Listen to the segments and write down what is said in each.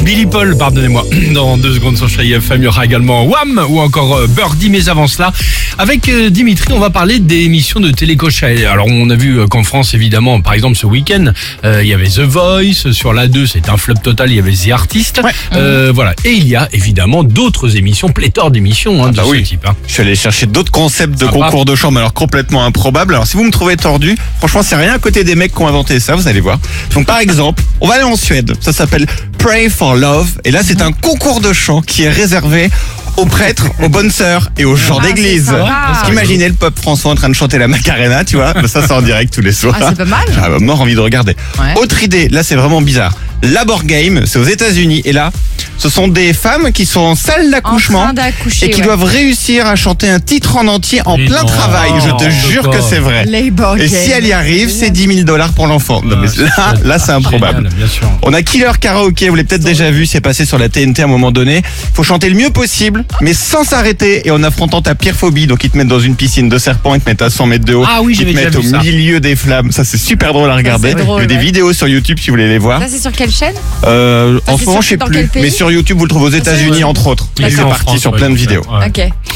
Billy Paul, pardonnez-moi. Dans deux secondes sur Chérie FM, il y aura également Wham ou encore euh, Birdie. Mais avant cela, avec euh, Dimitri, on va parler des émissions de télécochet. Alors, on a vu euh, qu'en France, évidemment, par exemple, ce week-end, euh, il y avait The Voice. Sur la 2, c'est un flop total. Il y avait The Artist. Euh, voilà. Et il y a évidemment d'autres émissions, pléthore d'émissions hein, de bah ce oui. type. hein. Je suis allé chercher d'autres concepts de concours de chant, mais alors complètement improbables. Alors si vous me trouvez tordu, franchement, c'est rien à côté des mecs qui ont inventé ça, vous allez voir. Donc par exemple, on va aller en Suède. Ça s'appelle Pray for Love. Et là, c'est un concours de chant qui est réservé aux prêtres, aux bonnes sœurs et aux gens Ah, c'est d'église. sympa. Parce qu'imaginez le peuple François en train de chanter la Macarena, tu vois. Ça, c'est en direct tous les soirs. Ah, c'est pas mal. J'aurais mort envie de regarder. Ouais. Autre idée, là c'est vraiment bizarre. Labor Game, c'est aux États-Unis. Et là, ce sont des femmes qui sont en salle En d'accouchement train d'accoucher. et qui ouais. doivent réussir à chanter un titre en entier en Mais plein non, travail. Je te n'importe jure que c'est vrai. Labor Et Game. si elle y arrive, c'est 10 000 dollars pour l'enfant. Non, mais là, là, c'est improbable. Génial, bien sûr. On a Killer Karaoke, vous l'avez peut-être déjà vu, c'est passé sur la TNT à un moment donné. Faut chanter le mieux possible, mais sans s'arrêter et en affrontant ta pire phobie. Donc ils te mettent dans une piscine de serpents, ils te mettent à 100 mètres de haut. Ah oui, ils te j'avais déjà mettent au vu ça. milieu des flammes. Ça c'est super drôle à regarder. c'est drôle, Il y a des ouais. vidéos sur YouTube si vous voulez les voir. Ça, c'est sur quelle chaîne Euh, en c'est ce moment, je sais plus. Mais sur YouTube, vous le trouvez aux États-Unis Ouais. entre autres. Il Et est c'est en parti sur plein de vidéos.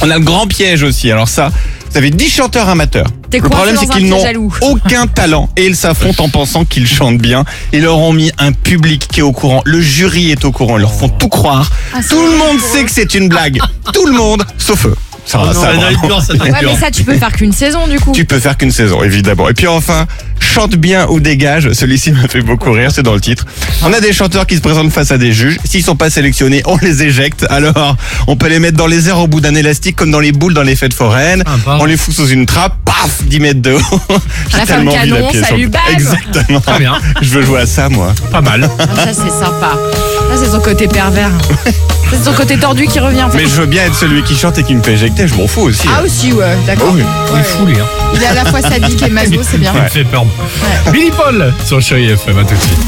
On a le grand piège aussi. Alors ça, vous avez 10 chanteurs amateurs. Le problème, c'est qu'ils n'ont aucun talent et ils s'affrontent en pensant qu'ils chantent bien. Ils leur ont mis un public qui est au courant. Le jury est au courant. Ils leur font tout croire. Ah, tout le monde sait que c'est une blague. tout le monde, sauf eux. Ça, Oh non, ça, dur, ça Ouais, mais ça, tu peux faire qu'une saison du coup. Tu peux faire qu'une saison, évidemment. Et puis enfin, chante bien ou dégage. Celui-ci m'a fait beaucoup rire, c'est dans le titre. On a des chanteurs qui se présentent face à des juges. S'ils sont pas sélectionnés, on les éjecte. Alors, on peut les mettre dans les airs au bout d'un élastique, comme dans les boules dans les fêtes foraines. Ah, on les fout sous une trappe, paf, 10 mètres de haut. J'ai La tellement envie canon, d'appuyer sur- salut, bam. Exactement. Très bien. Je veux jouer à ça, moi. Pas mal. Ah, ça, c'est sympa. Ça, c'est son côté pervers. c'est son côté tordu qui revient. en fait. Mais je veux bien être celui qui chante et qui me fait éjecter. Je m'en fous aussi. Ah, aussi, ouais, d'accord. Oh oui. Il Ouais, est fou, lui. Hein. Il est à la fois sadique et maso, c'est bien. Il me fait peur. Billy Paul sur Chérie FM, à tout de suite.